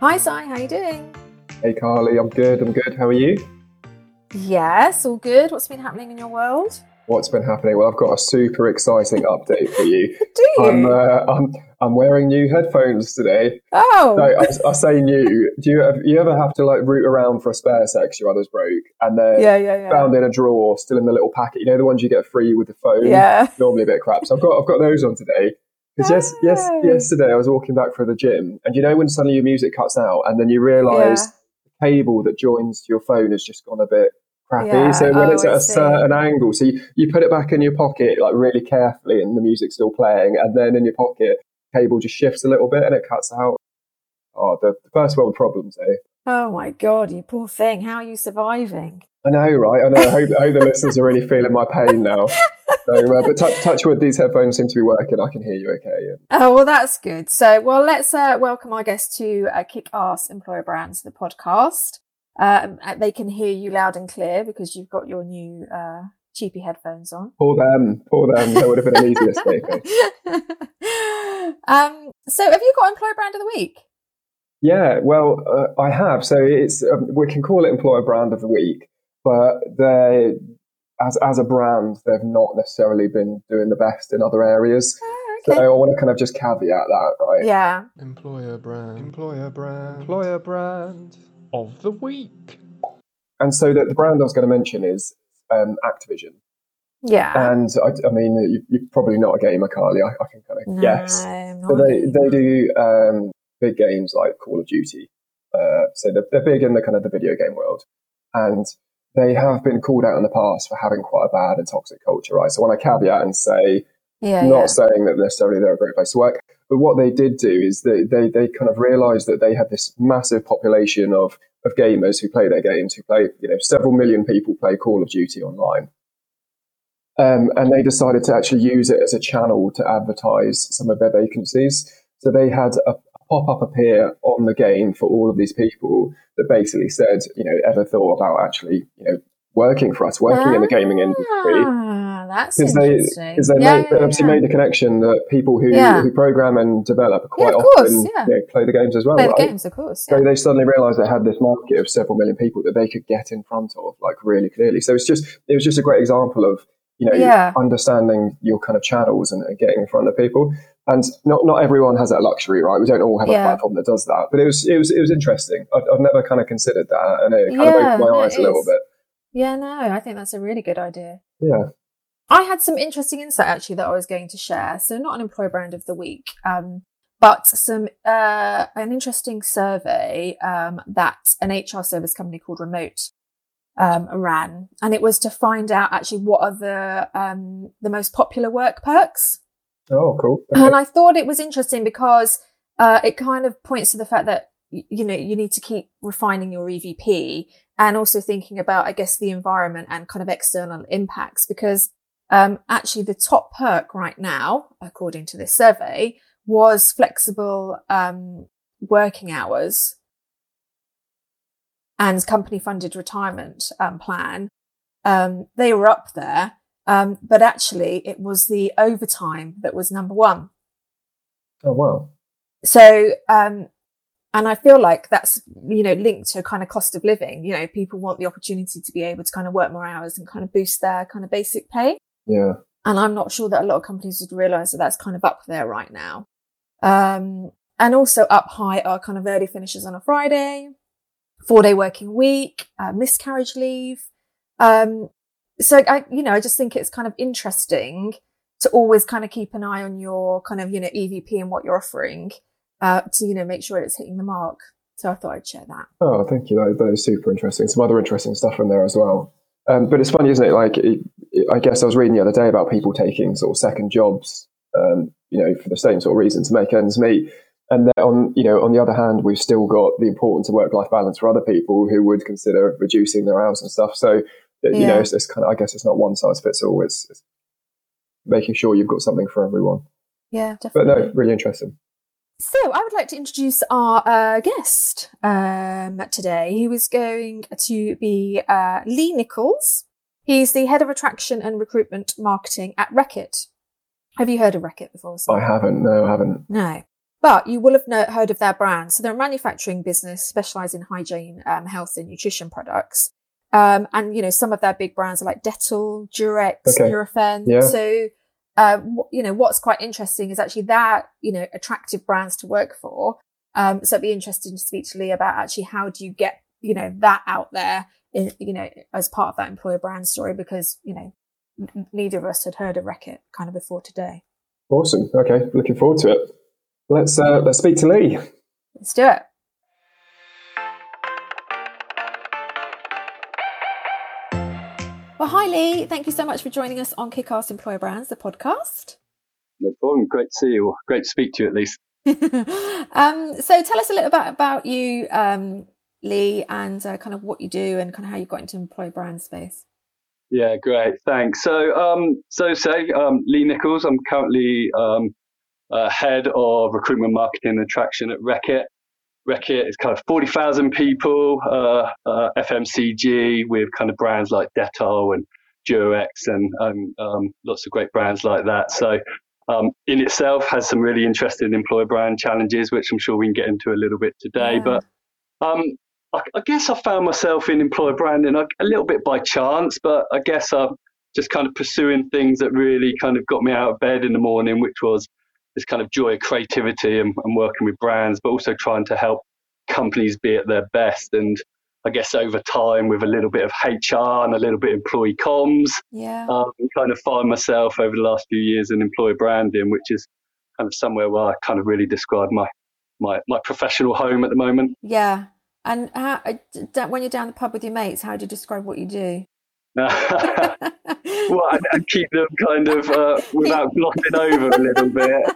Hi, Si. How you doing? Hey, Carly. I'm good. I'm good. How are you? Yes, all good. What's been happening in your world? What's been happening? Well, I've got a super exciting update for you. Do you? I'm, uh, I'm, I'm wearing new headphones today. oh, No, I, I say new. Do you, ever- you ever have to like root around for a spare sex your others broke and they're yeah, yeah, yeah. found in a drawer, still in the little packet? You know the ones you get free with the phone. Yeah. Normally a bit crap. So I've got I've got those on today. Because yes, yes, yesterday I was walking back from the gym, and you know when suddenly your music cuts out, and then you realise the cable that joins to your phone has just gone a bit crappy. Yeah. So when Oh, it's at a see. certain angle, so you, you put it back in your pocket like really carefully, and the music's still playing, and then in your pocket, cable just shifts a little bit and it cuts out. Oh, the, the first world problems, eh? Oh my god, you poor thing. How are you surviving? I know, right? I know. I hope, I hope the listeners are really feeling my pain now. So, uh, but touch, touch wood, these headphones seem to be working. I can hear you okay. And Oh well, that's good. So, well, let's uh, welcome our guest to uh, Kick Ass Employer Brands, the podcast. Um, uh, they can hear you loud and clear because you've got your new uh, cheapy headphones on. Poor them, poor them. That would have been an easy eh? um, so, have you got Employer Brand of the Week? Yeah, well, uh, I have. So it's um, we can call it employer brand of the week, but they, as as a brand, they've not necessarily been doing the best in other areas. Oh, So. I want to kind of just caveat that, right? Yeah. Employer brand. Employer brand. Employer brand of the week. And so the, the brand I was going to mention is um, Activision, Yeah. and I, I mean you, you're probably not a gamer, Carly. I, I can kind of No, guess. I'm So not. they they do um, big games like Call of Duty. Uh, so they're, they're big in the kind of the video game world, and they have been called out in the past for having quite a bad and toxic culture, right? So when I caveat and say, yeah, not yeah. saying that necessarily they're a great place to work, but what they did do is they they, they kind of realised that they had this massive population of of gamers who play their games, who play you know several million people play Call of Duty online. Um, and they decided to actually use it as a channel to advertise some of their vacancies. So they had a pop up appear on the game for all of these people that basically said, you know, ever thought about actually, you know, working for us, working in the gaming industry. Ah, that's Because they, interesting. because they yeah, made, they yeah, obviously yeah. made the connection that people who, who program and develop quite course, often yeah. you know, play the games as well, Play the games, of course. So they suddenly realised they had this market of several million people that they could get in front of, like really clearly. So it's just it was just a great example of you know understanding your kind of channels and, and getting in front of people. And not not everyone has that luxury, right? We don't all have a platform that does that. But it was it was it was interesting. I've, I've never kind of considered that, and it kind Yeah, of opened my eyes a little bit. yeah, no, I think that's a really good idea. Yeah. I had some interesting insight actually that I was going to share. So not an employer brand of the week, um, but some uh, an interesting survey um, that an HR service company called Remote um, ran, and it was to find out actually what are the um, the most popular work perks. Oh, cool. Okay. And I thought it was interesting because uh, it kind of points to the fact that you know you need to keep refining your EVP and also thinking about, I guess, the environment and kind of external impacts. Because um, actually, the top perk right now, according to this survey, was flexible um, working hours and company-funded retirement um, plan. Um, they were up there. Um, but actually, it was the overtime that was number one. Oh wow. So, um, and I feel like that's, you know, linked to kind of cost of living. You know, people want the opportunity to be able to kind of work more hours and kind of boost their kind of basic pay. Yeah. And I'm not sure that a lot of companies would realize that that's kind of up there right now. Um, and also up high are kind of early finishes on a Friday, four day working week, uh, miscarriage leave. Um, so I, you know, I just think it's kind of interesting to always kind of keep an eye on your kind of, you know, EVP and what you're offering, uh, to, you know, make sure it's hitting the mark. So I thought I'd share that. Oh, thank you. That, that is super interesting. Some other interesting stuff in there as well. Um, but it's funny, isn't it? Like, it, it- I guess I was reading the other day about people taking sort of second jobs, um, you know, for the same sort of reason to make ends meet. And then on, you know, on the other hand, we've still got the importance of work-life balance for other people who would consider reducing their hours and stuff. So, you Yeah. know, it's, it's kind of, I guess it's not one size fits all. It's, it's making sure you've got something for everyone. Yeah, definitely. But no, really interesting. So I would like to introduce our uh, guest um, today. He was going to be uh, Lee Nichols. He's the head of attraction and recruitment marketing at Reckitt. Have you heard of Reckitt before? I haven't. No, I haven't. No. but you will have no- heard of their brand. So they're a manufacturing business specialized in hygiene, um, health and nutrition products. Um, and you know, some of their big brands are like Dettol, Durex, Okay. Nurofen. Yeah. So, uh, you know, what's quite interesting is actually that, you know, attractive brands to work for. Um, so it'd be interesting to speak to Lee about actually how do you get, you know, that out there in, you know, as part of that employer brand story because, you know, n- neither of us had heard of Reckitt kind of before today. Awesome. Okay, looking forward to it. Let's uh, let's speak to Lee. Let's do it. Hi Lee. Thank you so much for joining us on Kickass Employer Brands, the podcast. No problem. Great to see you. Great to speak to you at least. um, so tell us a little bit about you, um, Lee, and uh, kind of what you do and kind of how you got into employer brand space. Yeah, great. Thanks. So, um, so say um, Lee Nichols. I'm currently um, uh, head of recruitment, marketing, and attraction at Reckitt. Reckitt is kind of 40,000 people, uh, uh, FMCG with kind of brands like Dettol and Durex and, and um, lots of great brands like that. So, um, in itself has some really interesting employer brand challenges, which I'm sure we can get into a little bit today. Yeah. But um, I, I guess I found myself in employer branding a, a little bit by chance, but I guess I'm just kind of pursuing things that really kind of got me out of bed in the morning, which was this kind of joy of creativity and, and working with brands, but also trying to help companies be at their best. And I guess over time, with a little bit of HR and a little bit of employee comms, Yeah. um, kind of find myself over the last few years in employer branding, which is kind of somewhere where I kind of really describe my my, my professional home at the moment. Yeah. And how, uh, when you're down the pub with your mates, how do you describe what you do? well, and, and keep them kind of uh, without glossing over a little bit.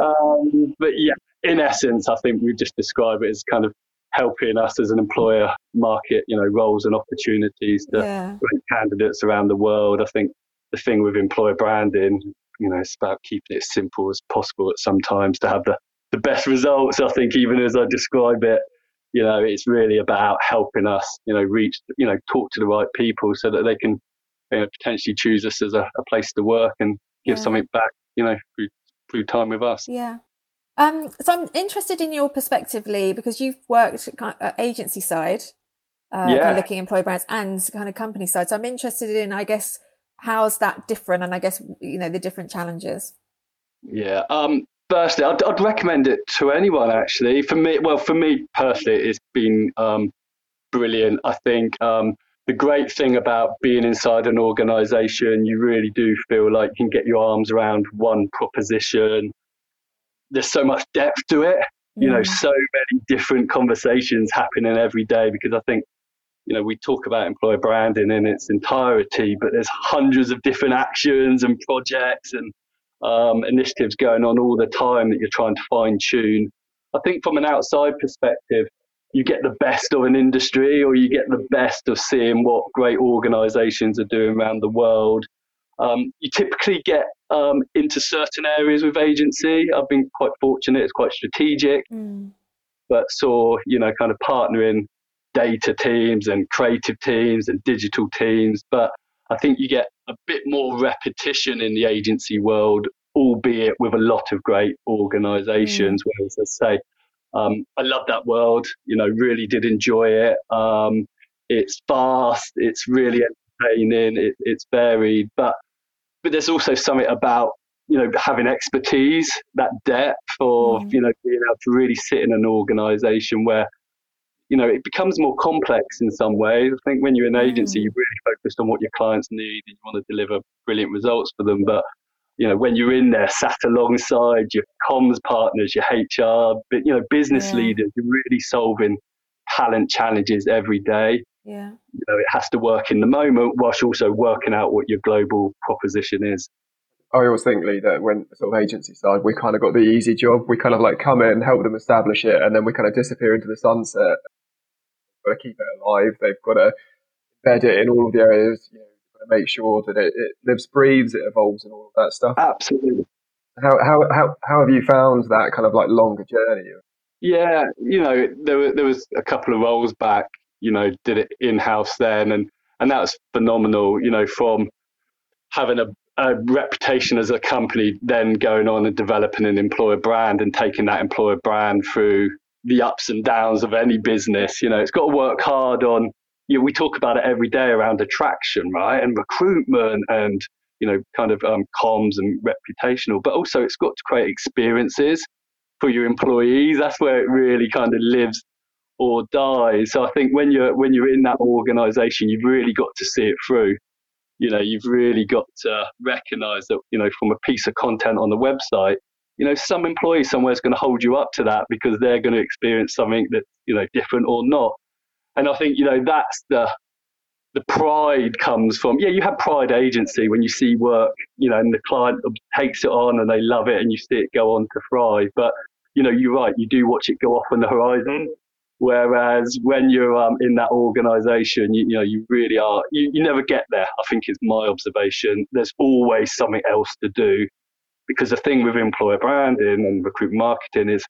Um, but yeah, in essence, I think we just describe it as kind of helping us as an employer market, you know, roles and opportunities to yeah. candidates around the world. I think the thing with employer branding, you know, it's about keeping it as simple as possible at sometimes to have the, the best results. I think even as I describe it, you know, it's really about helping us, you know, reach, you know, talk to the right people so that they can you know, potentially choose us as a, a place to work and give Yeah. something back, you know, through, through time with us. Yeah. Um, so I'm interested in your perspective, Lee, because you've worked kind of, uh, agency side, uh, kind of looking at employer brands and kind of company side. So I'm interested in, I guess, how's that different? And I guess, you know, the different challenges. Yeah. Um, firstly, I'd, I'd recommend it to anyone actually. For me, well, for me personally, it's been um, brilliant. I think um, the great thing about being inside an organization, you really do feel like you can get your arms around one proposition. There's so much depth to it, you know, Mm. so many different conversations happening every day because I think, you know, we talk about employer branding in its entirety, but there's hundreds of different actions and projects and um, initiatives going on all the time that you're trying to fine tune. I think from an outside perspective, you get the best of an industry or you get the best of seeing what great organizations are doing around the world. Um, you typically get um, into certain areas with agency. I've been quite fortunate, it's quite strategic, Mm. but saw, you know, kind of partnering data teams and creative teams and digital teams. But I think you get a bit more repetition in the agency world, albeit with a lot of great organizations. Whereas, as I say, um, I love that world, you know, really did enjoy it. Um, it's fast, it's really entertaining, it, it's varied, but but there's also something about you know having expertise, that depth of Mm. you know being able to really sit in an organisation where you know it becomes more complex in some ways. I think when you're an agency, Mm. you're really focused on what your clients need and you want to deliver brilliant results for them, but you know when you're in there sat alongside your comms partners your hr but you know business Yeah. leaders you're really solving talent challenges every day Yeah. you know it has to work in the moment whilst also working out what your global proposition is I always think, Lee, that when sort of agency side, we kind of got the easy job. We kind of like come in, help them establish it, and then we kind of disappear into the sunset. Got to keep it alive. They've got to embed it in all of the areas. You know, got to make sure that it, it lives, breathes, it evolves, and all of that stuff. absolutely How how how how have you found that kind of like longer journey? Yeah, you know, there were, there was a couple of roles back, you know, did it in house then, and and that was phenomenal. You know, from having a a reputation as a company, then going on and developing an employer brand and taking that employer brand through the ups and downs of any business. You know, it's got to work hard on. You know, we talk about it every day around attraction, right, and recruitment, and you know, kind of um, comms and reputational. But also, it's got to create experiences for your employees. That's where it really kind of lives or dies. So I think when you're when you're in that organisation, you've really got to see it through you know you've really got to recognize that you know from a piece of content on the website you know some employee somewhere is going to hold you up to that because they're going to experience something that's you know different or not and i think you know that's the the pride comes from yeah you have pride agency when you see work you know and the client takes it on and they love it and you see it go on to thrive but you know you're right you do watch it go off on the horizon Whereas when you're um, in that organisation, you, you, know you really are. You, you never get there. I think is my observation. There's always something else to do, because the thing with employer branding and recruitment marketing is,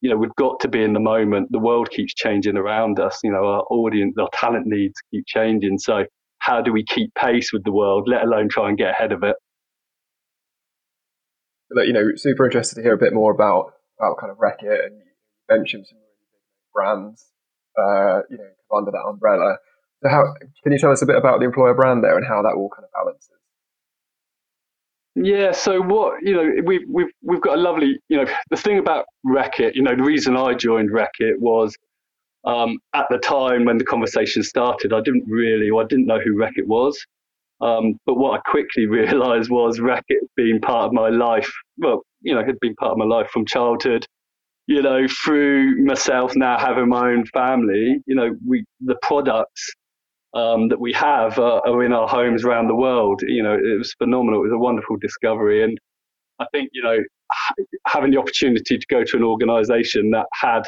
you know, we've got to be in the moment. The world keeps changing around us. You know, our audience, our talent needs keep changing. So how do we keep pace with the world, let alone try and get ahead of it? But, you know, super interested to hear a bit more about about kind of Reckitt and you mentioned some really big brands, uh, you know, under that umbrella. So how can you tell us a bit about the employer brand there and how that all kind of balances? Yeah, so what you know, we've we've we've got a lovely, you know, the thing about Reckitt, you know, the reason I joined Reckitt was um, at the time when the conversation started, I didn't really, I didn't know who Reckitt was. Um, but what I quickly realised was Reckitt being part of my life. Well, you know, had been part of my life from childhood you know, through myself now having my own family, you know, we the products um, that we have are, are, in our homes around the world. You know, it was phenomenal. It was a wonderful discovery, and I think you know having the opportunity to go to an organisation that had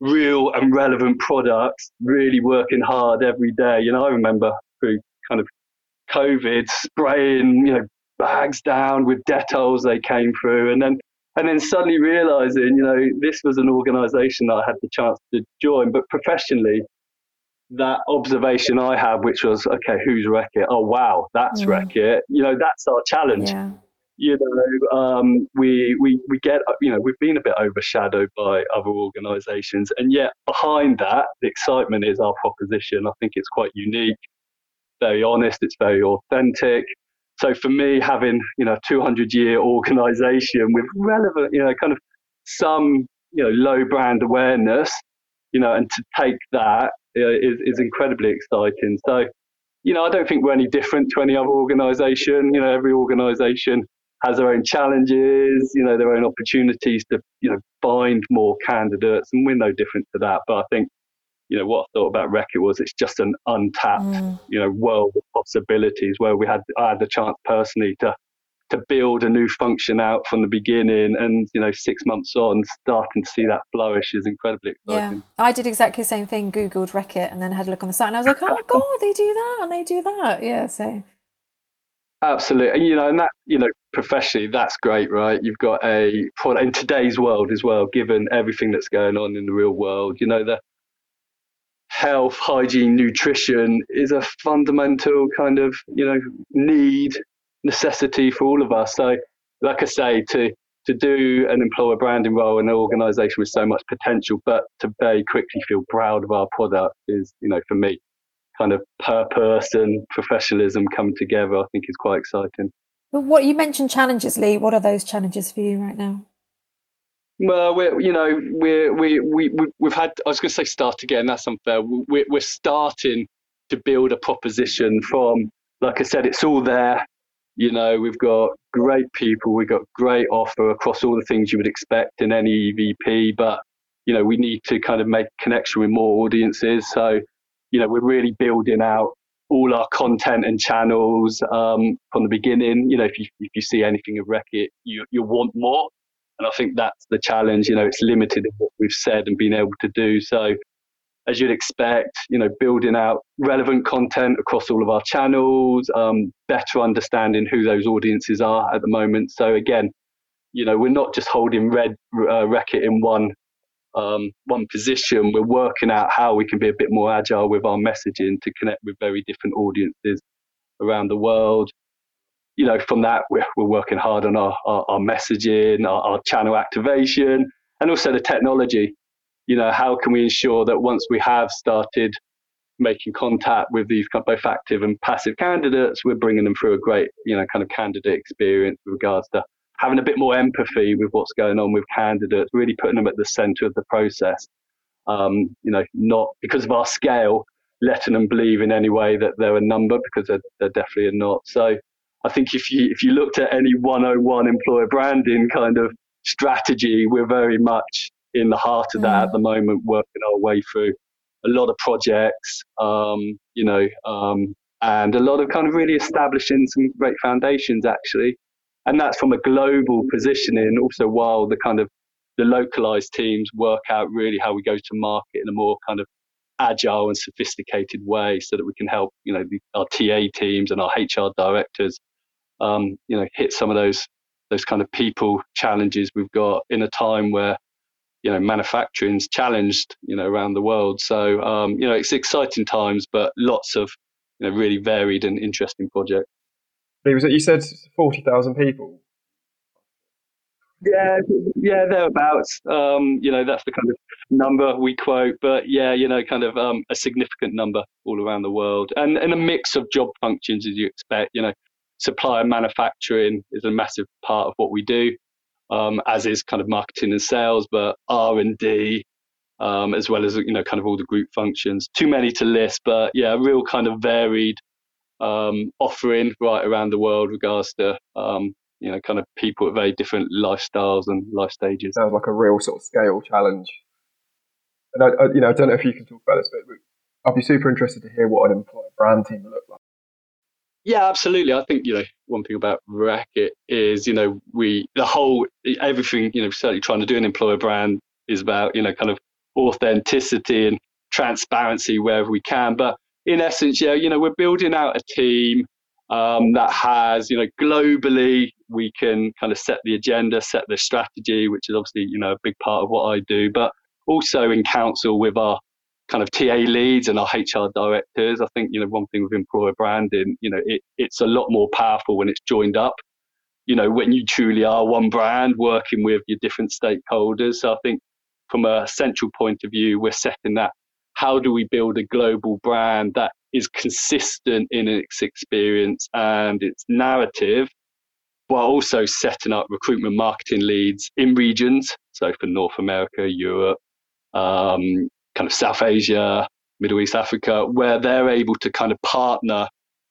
real and relevant products, really working hard every day. You know, I remember through kind of COVID spraying, you know, bags down with Dettols they came through, and then and then suddenly realizing, you know, this was an organization that I had the chance to join, but professionally, that observation I had, which was, okay, who's Reckitt? Oh, wow, that's mm. Reckitt. You know, that's our challenge. Yeah. You know, um, we, we, we get, you know, we've been a bit overshadowed by other organizations. And yet, behind that, the excitement is our proposition. I think it's quite unique, very honest, it's very authentic. So for me, having you know a 200 year organisation with relevant, you know, kind of some you know low brand awareness, you know, and to take that is is incredibly exciting. So you know, I don't think we're any different to any other organisation. You know, every organisation has their own challenges, you know, their own opportunities to you know find more candidates, and we're no different to that. But I think you know what I thought about Reckitt was it's just an untapped mm. you know world of possibilities where we had I had the chance personally to to build a new function out from the beginning and you know six months on starting to see that flourish is incredibly exciting. Yeah i did exactly the same thing googled Reckitt and then had a look on the site and i was like oh my god they do that and they do that. Yeah so. Absolutely you know and that you know professionally that's great right? You've got a product in today's world as well given everything that's going on in the real world you know the health, hygiene, nutrition is a fundamental kind of, you know, need, necessity for all of us. So, like I say, to to do an employer branding role in an organization with so much potential, but to very quickly feel proud of our product is, you know, for me, kind of purpose and professionalism come together, I think is quite exciting. But what you mentioned challenges, Lee. What are those challenges for you right now? Well, we're you know we're we we we've had I was going to say start again. That's unfair. We're we're starting to build a proposition from like I said, it's all there. You know, we've got great people, we've got great offer across all the things you would expect in any EVP, but you know we need to kind of make connection with more audiences. So you know we're really building out all our content and channels um, from the beginning. You know, if you if you see anything of Reckitt, you you want more. And I think that's the challenge. You know, it's limited in what we've said and been able to do. So, as you'd expect, you know, building out relevant content across all of our channels, um, better understanding who those audiences are at the moment. So again, you know, we're not just holding red uh, Reckitt in one um, one position. We're working out how we can be a bit more agile with our messaging to connect with very different audiences around the world you know, from that, we're, we're working hard on our, our, our messaging, our, our, channel activation, and also the technology. You know, how can we ensure that once we have started making contact with these both active and passive candidates, we're bringing them through a great, you know, kind of candidate experience with regards to having a bit more empathy with what's going on with candidates, really putting them at the center of the process. Um, you know, not because of our scale, letting them believe in any way that they're a number because they're, they're definitely not. So I think if you if you looked at any 101 employer branding kind of strategy, we're very much in the heart of that mm. at the moment, working our way through a lot of projects, um, you know, um, and a lot of kind of really establishing some great foundations actually. And that's from a global positioning, also while the kind of the localized teams work out really how we go to market in a more kind of agile and sophisticated way so that we can help, you know, the, our TA teams and our HR directors, um, you know, hit some of those those kind of people challenges we've got in a time where you know manufacturing's challenged you know around the world. So um, you know it's exciting times but lots of you know really varied and interesting projects. You said 40,000 people. Yeah yeah thereabouts. Um, you know that's the kind of number we quote but yeah you know kind of um, a significant number all around the world. And and a mix of job functions as you expect. You know supply and manufacturing is a massive part of what we do um, as is kind of marketing and sales, but R and D, um, as well as you know, kind of all the group functions. Too many to list, but yeah, a real kind of varied um, offering right around the world, regards to um, you know, kind of people at very different lifestyles and life stages. Sounds like a real sort of scale challenge. And I, I you know, I don't know if you can talk about this, but I'd be super interested to hear what an employer brand team look like. Yeah, absolutely. I think you know one thing about Reckitt is you know we the whole everything you know certainly trying to do an employer brand is about you know kind of authenticity and transparency wherever we can. But in essence, yeah, you know we're building out a team um, that has you know globally we can kind of set the agenda, set the strategy, which is obviously you know a big part of what I do, but also in council with our kind of TA leads and our HR directors. I think, you know, one thing with employer branding, you know, it, it's a lot more powerful when it's joined up. You know, when you truly are one brand working with your different stakeholders. So I think from a central point of view, we're setting that. How do we build a global brand that is consistent in its experience and its narrative, while also setting up recruitment marketing leads in regions? So for North America, Europe, um, kind of South Asia, Middle East, Africa, where they're able to kind of partner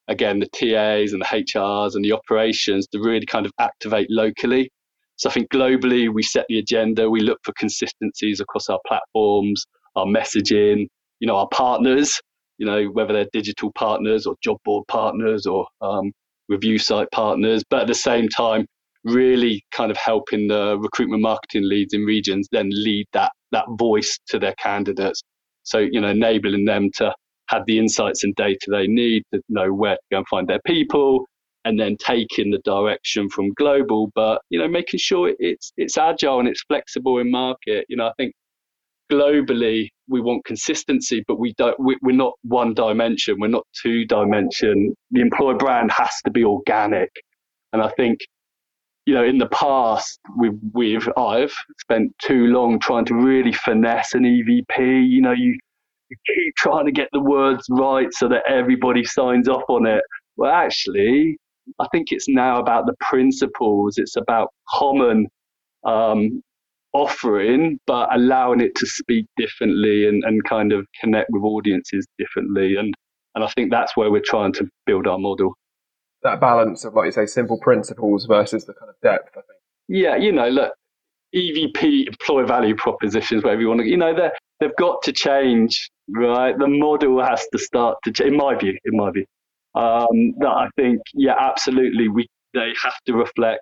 again the TAs and the HRs and the operations to really kind of activate locally. So I think globally we set the agenda, we look for consistencies across our platforms, our messaging, you know, our partners, you know, whether they're digital partners or job board partners or um, review site partners, but at the same time, really kind of helping the recruitment marketing leads in regions then lead that that voice to their candidates. So, you know, enabling them to have the insights and data they need to know where to go and find their people and then taking the direction from global, but you know, making sure it's it's agile and it's flexible in market. You know, I think globally we want consistency, but we don't. We, we're not one dimension. We're not two dimension. The employer brand has to be organic, and I think you know, in the past, we've, we've, I've spent too long trying to really finesse an EVP. You know, you, you keep trying to get the words right so that everybody signs off on it. Well, actually, I think it's now about the principles. It's about common um, offering, but allowing it to speak differently and, and kind of connect with audiences differently. And, and I think that's where we're trying to build our model that balance of, like you say, simple principles versus the kind of depth. I think. Yeah, you know, look, EVP employer value propositions, whatever you want to, you know, they they've got to change, right? The model has to start to change. In my view, in my view, um, that I think, yeah, absolutely, we they have to reflect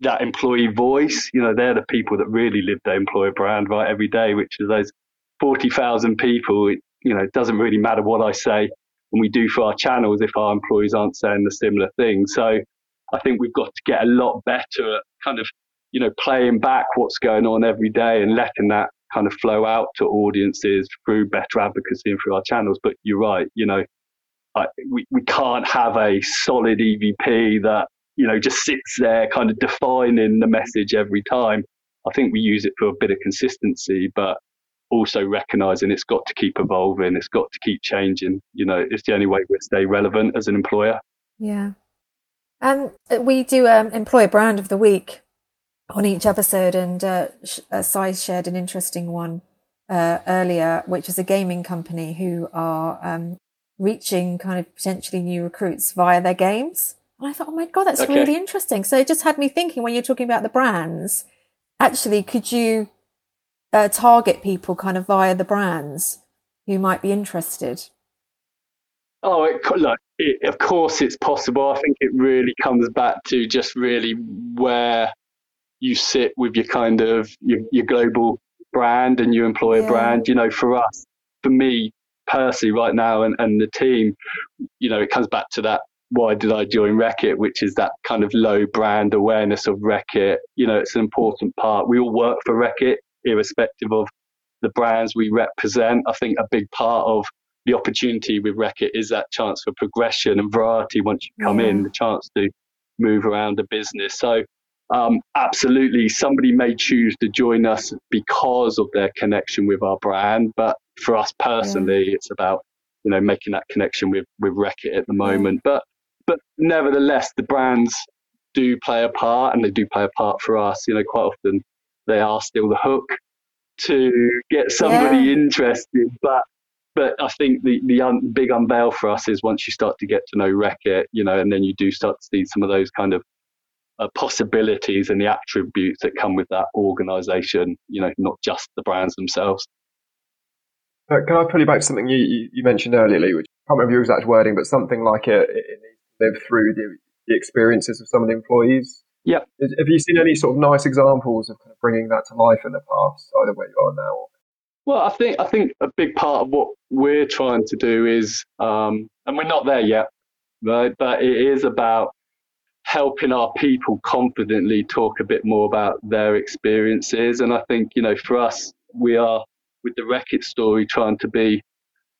that employee voice. You know, they're the people that really live their employer brand right every day, which is those forty thousand people. you know, it doesn't really matter what I say and we do for our channels if our employees aren't saying the similar thing. So I think we've got to get a lot better at kind of, you know, playing back what's going on every day and letting that kind of flow out to audiences through better advocacy and through our channels. But you're right, you know, I, we, we can't have a solid EVP that, you know, just sits there kind of defining the message every time. I think we use it for a bit of consistency, but also recognizing it's got to keep evolving, it's got to keep changing. You know, it's the only way we stay relevant as an employer. Yeah. And um, we do um, employer brand of the week on each episode, and uh, uh, Si shared an interesting one uh, earlier, which is a gaming company who are um, reaching kind of potentially new recruits via their games. And I thought, oh my God, that's okay. really interesting. So it just had me thinking when you're talking about the brands, actually, could you uh, target people kind of via the brands who might be interested? Oh, it, look, it, of course it's possible. I think it really comes back to just really where you sit with your kind of your, your global brand and your employer yeah. brand. You know, for us, for me personally, right now, and, and the team, you know, it comes back to that. Why did I join Reckitt? Which is that kind of low brand awareness of Reckitt. You know, it's an important part. We all work for Reckitt, irrespective of the brands we represent. I think a big part of the opportunity with Reckitt is that chance for progression and variety once you come yeah. in, the chance to move around the business. So um, absolutely, somebody may choose to join us because of their connection with our brand, but for us personally, yeah. it's about you know making that connection with with Reckitt at the moment. Yeah. But but nevertheless, the brands do play a part, and they do play a part for us. You know, quite often they are still the hook to get somebody yeah. interested, but but I think the the un, big unveil for us is once you start to get to know Reckitt, you know, and then you do start to see some of those kind of uh, possibilities and the attributes that come with that organisation. You know, not just the brands themselves. Uh, can I pull you back to something you, you, you, mentioned earlier, Lee? Which I can't remember your exact wording, but something like it, it needs to live through the, the experiences of some of the employees. Yeah. Have you seen any sort of nice examples of kind of bringing that to life in the past, either where you are now? Or... Well, I think I think a big part of what we're trying to do is, um, and we're not there yet, right? But it is about helping our people confidently talk a bit more about their experiences. And I think, you know, for us, we are with the Reckitt story trying to be,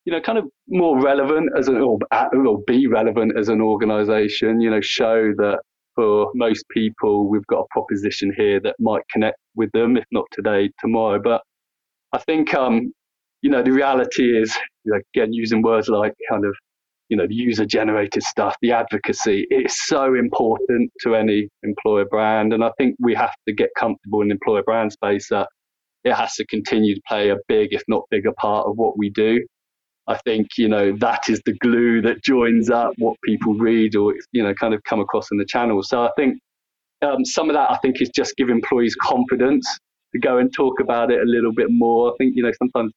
you know, kind of more relevant as an, or, or be relevant as an organization, you know, show that for most people, we've got a proposition here that might connect with them, if not today, tomorrow. But I think, um, you know, the reality is, you know, again, using words like kind of you know, the user generated stuff, the advocacy, it's so important to any employer brand. And I think we have to get comfortable in the employer brand space that it has to continue to play a big, if not bigger part of what we do. I think, you know, that is the glue that joins up what people read or, you know, kind of come across in the channel. So I think um, some of that, I think, is just give employees confidence to go and talk about it a little bit more. I think, you know, sometimes,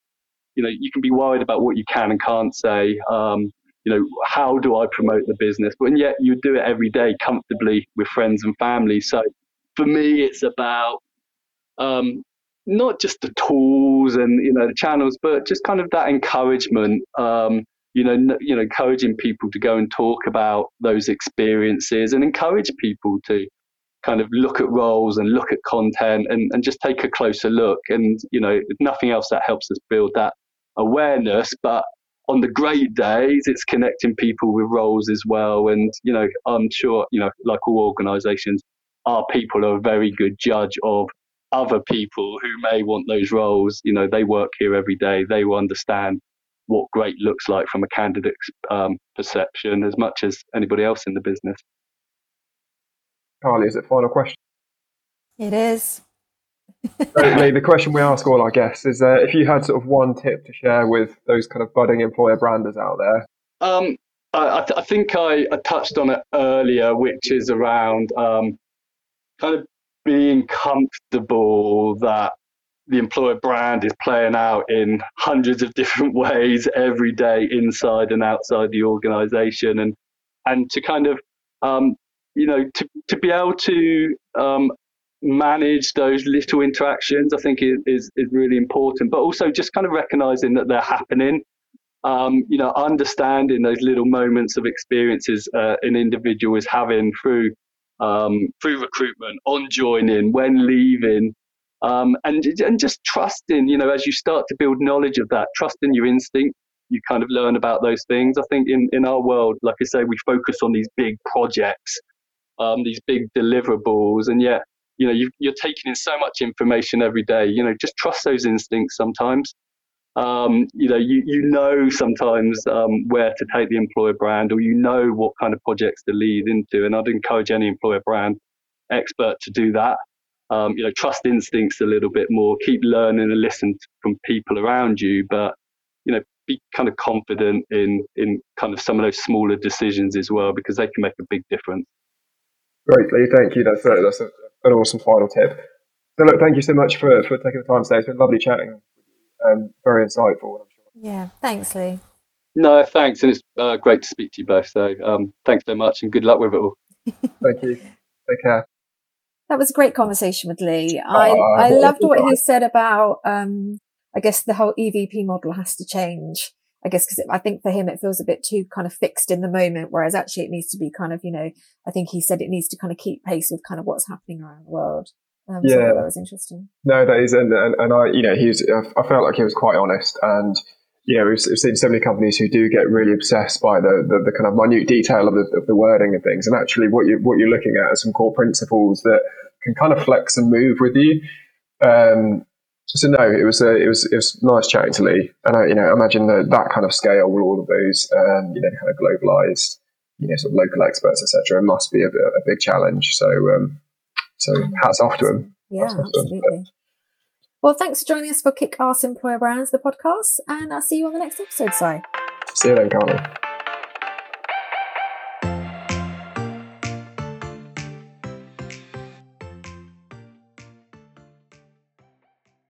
you know, you can be worried about what you can and can't say. Um, you know, how do I promote the business? But yet you do it every day comfortably with friends and family. So for me, it's about um, not just the tools and you know the channels, but just kind of that encouragement. Um, you know, you know, encouraging people to go and talk about those experiences and encourage people to kind of look at roles and look at content and, and just take a closer look. And you know, nothing else, that helps us build that awareness. But on the great days, it's connecting people with roles as well. And, you know, I'm sure, you know, like all organizations, our people are a very good judge of other people who may want those roles. You know, they work here every day. They will understand what great looks like from a candidate's um, perception as much as anybody else in the business. Carly, is it final question? It is the question we ask all our guests is uh, if you had sort of one tip to share with those kind of budding employer branders out there. Um, I, th- I, think I, I, touched on it earlier, which is around um, kind of being comfortable that the employer brand is playing out in hundreds of different ways every day inside and outside the organization and and to kind of um, you know to, to be able to um, manage those little interactions, I think is, is, really important. But also just kind of recognizing that they're happening. Um, you know, understanding those little moments of experiences uh, an individual is having through um, through recruitment, on joining, when leaving, um, and and just trusting. You know, as you start to build knowledge of that, trusting your instinct. you kind of learn about those things. I think in, in our world, like I say, we focus on these big projects, um, these big deliverables, and yet, you know, you, you're taking in so much information every day. You know, just trust those instincts sometimes. Um, you know, you, you know sometimes um, where to take the employer brand, or you know what kind of projects to lead into. And I'd encourage any employer brand expert to do that. Um, you know, trust instincts a little bit more. Keep learning and listen from people around you, but you know, be kind of confident in in kind of some of those smaller decisions as well because they can make a big difference. Great, Lee. Thank you. That's that's a, an awesome final tip. So, look, thank you so much for, for taking the time today. It's been lovely chatting. Um, very insightful. I'm sure. Yeah, thanks, Lee. No, thanks, and it's uh, great to speak to you both. So, um, thanks so much, and good luck with it all. thank you. Take care. That was a great conversation with Lee. I, uh, I loved what he said about um, I guess the whole EVP model has to change. I guess because I think for him it feels a bit too kind of fixed in the moment, whereas actually it needs to be kind of you know I think he said it needs to kind of keep pace with kind of what's happening around the world. Um, yeah, so that was interesting. No, that is, and, and, and I, you know, he was. I felt like he was quite honest, and you know, we've, we've seen so many companies who do get really obsessed by the, the, the kind of minute detail of the, of the wording and things, and actually, what you what you're looking at are some core principles that can kind of flex and move with you. Um, so no, it was a, it was it was nice chatting to Lee, and I you know imagine that that kind of scale with all of those um, you know kind of globalized you know sort of local experts etc. must be a, a, big challenge. So um, so hats off to him. Yeah, absolutely. Well, thanks for joining us for Kick Ass Employer Brands, the podcast, and I'll see you on the next episode. Si. See you then, Carly.